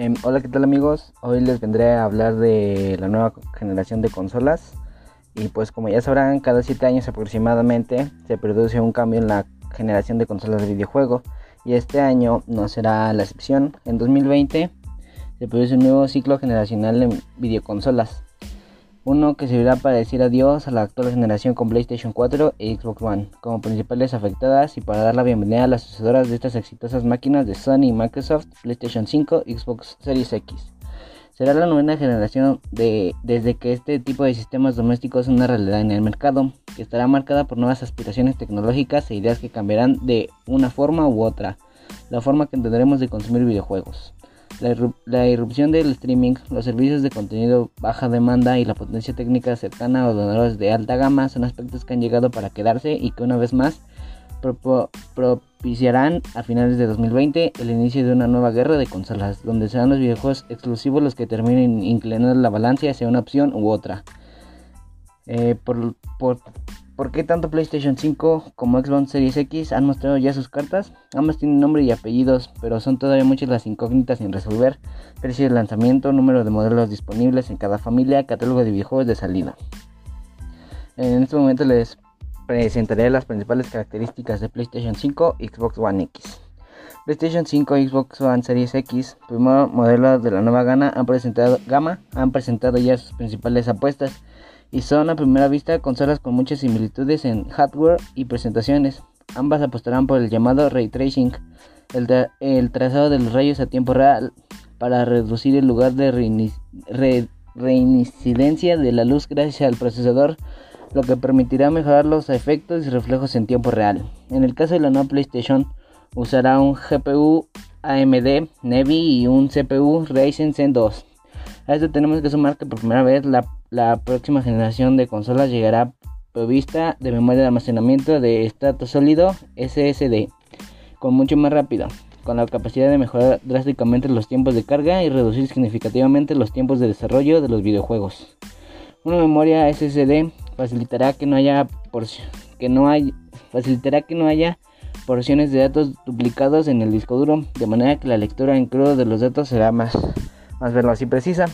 Em, hola, ¿qué tal amigos? Hoy les vendré a hablar de la nueva generación de consolas. Y pues como ya sabrán, cada 7 años aproximadamente se produce un cambio en la generación de consolas de videojuego. Y este año no será la excepción. En 2020 se produce un nuevo ciclo generacional en videoconsolas. Uno que servirá para decir adiós a la actual generación con PlayStation 4 y Xbox One como principales afectadas y para dar la bienvenida a las sucesoras de estas exitosas máquinas de Sony y Microsoft, PlayStation 5 y Xbox Series X. Será la novena generación de, desde que este tipo de sistemas domésticos es una realidad en el mercado, que estará marcada por nuevas aspiraciones tecnológicas e ideas que cambiarán de una forma u otra la forma que tendremos de consumir videojuegos. La, irrupción del streaming, los servicios de contenido baja demanda y la potencia técnica cercana a ordenadores de alta gama son aspectos que han llegado para quedarse y que una vez más propiciarán a finales de 2020 el inicio de una nueva guerra de consolas, donde serán los videojuegos exclusivos los que terminen inclinando la balanza hacia una opción u otra. Eh, por, ¿Por qué tanto PlayStation 5 como Xbox Series X han mostrado ya sus cartas? Ambas tienen nombre y apellidos, pero son todavía muchas las incógnitas sin resolver. Precio de lanzamiento, número de modelos disponibles en cada familia, catálogo de videojuegos de salida. En este momento les presentaré las principales características de PlayStation 5 y Xbox One X. PlayStation 5 y Xbox One Series X, primer modelo de la nueva gama, han presentado, gama, han presentado ya sus principales apuestas y son a primera vista consolas con muchas similitudes en hardware y presentaciones. Ambas apostarán por el llamado ray tracing, el, trazado de los rayos a tiempo real para reducir el lugar de reincidencia de la luz gracias al procesador, lo que permitirá mejorar los efectos y reflejos en tiempo real. En el caso de la nueva PlayStation, usará un GPU AMD Nevi y un CPU Ryzen Zen 2. A esto tenemos que sumar que por primera vez la la próxima generación de consolas llegará provista de memoria de almacenamiento de estrato sólido SSD, con mucho más rápido, con la capacidad de mejorar drásticamente los tiempos de carga y reducir significativamente los tiempos de desarrollo de los videojuegos. Una memoria SSD facilitará que no haya que no hay, facilitará que no haya porciones de datos duplicados en el disco duro, de manera que la lectura en crudo de los datos será más, más veloz y precisa.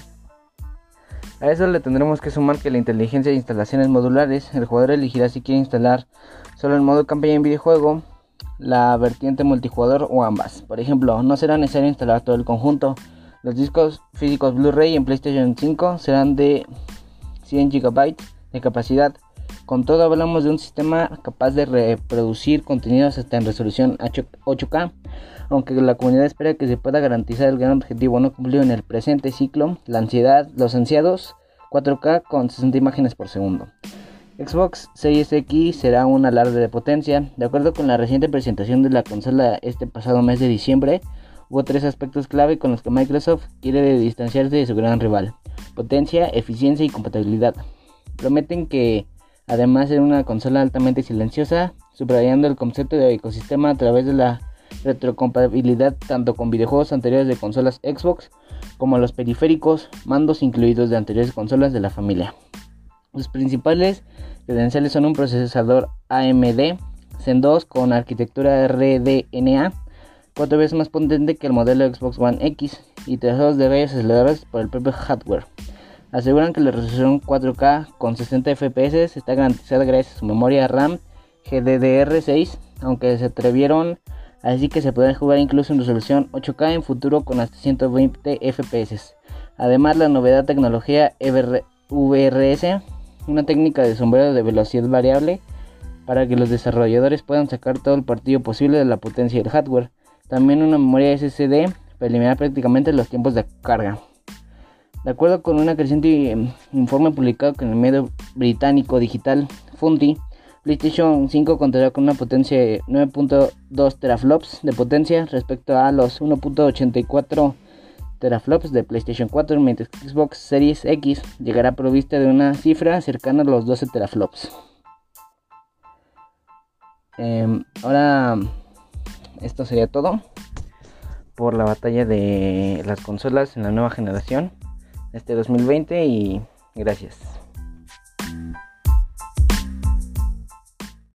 A eso le tendremos que sumar que la inteligencia de instalaciones modulares, el jugador elegirá si quiere instalar solo el modo campaña en videojuego, la vertiente multijugador o ambas. Por ejemplo, no será necesario instalar todo el conjunto. Los discos físicos Blu-ray en PlayStation 5 serán de 100 GB de capacidad. Con todo hablamos de un sistema capaz de reproducir contenidos hasta en resolución 8K, aunque la comunidad espera que se pueda garantizar el gran objetivo no cumplido en el presente ciclo, la ansiedad, los ansiados 4K con 60 imágenes por segundo. Xbox Series X será un alarde de potencia. De acuerdo con la reciente presentación de la consola este pasado mes de diciembre, hubo tres aspectos clave con los que Microsoft quiere distanciarse de su gran rival. Potencia, eficiencia y compatibilidad. Prometen que además de una consola altamente silenciosa, subrayando el concepto de ecosistema a través de la retrocompatibilidad tanto con videojuegos anteriores de consolas Xbox como los periféricos, mandos incluidos de anteriores consolas de la familia. Los principales credenciales son un procesador AMD Zen 2 con arquitectura RDNA, cuatro veces más potente que el modelo Xbox One X y trazados de rayos aceleradores por el propio hardware. Aseguran que la resolución 4K con 60 FPS está garantizada gracias a su memoria RAM GDDR6, aunque se atrevieron así que se puede jugar incluso en resolución 8K en futuro con hasta 120 FPS. Además, la novedad tecnología VRS, una técnica de sombrero de velocidad variable para que los desarrolladores puedan sacar todo el partido posible de la potencia del hardware. También una memoria SSD para eliminar prácticamente los tiempos de carga. De acuerdo con un creciente em, informe publicado en el medio británico digital Fundy, PlayStation 5 contará con una potencia de 9.2 teraflops de potencia respecto a los 1.84 teraflops de PlayStation 4, mientras que Xbox Series X llegará provista de una cifra cercana a los 12 teraflops. Em, ahora, esto sería todo por la batalla de las consolas en la nueva generación este 2020 y gracias.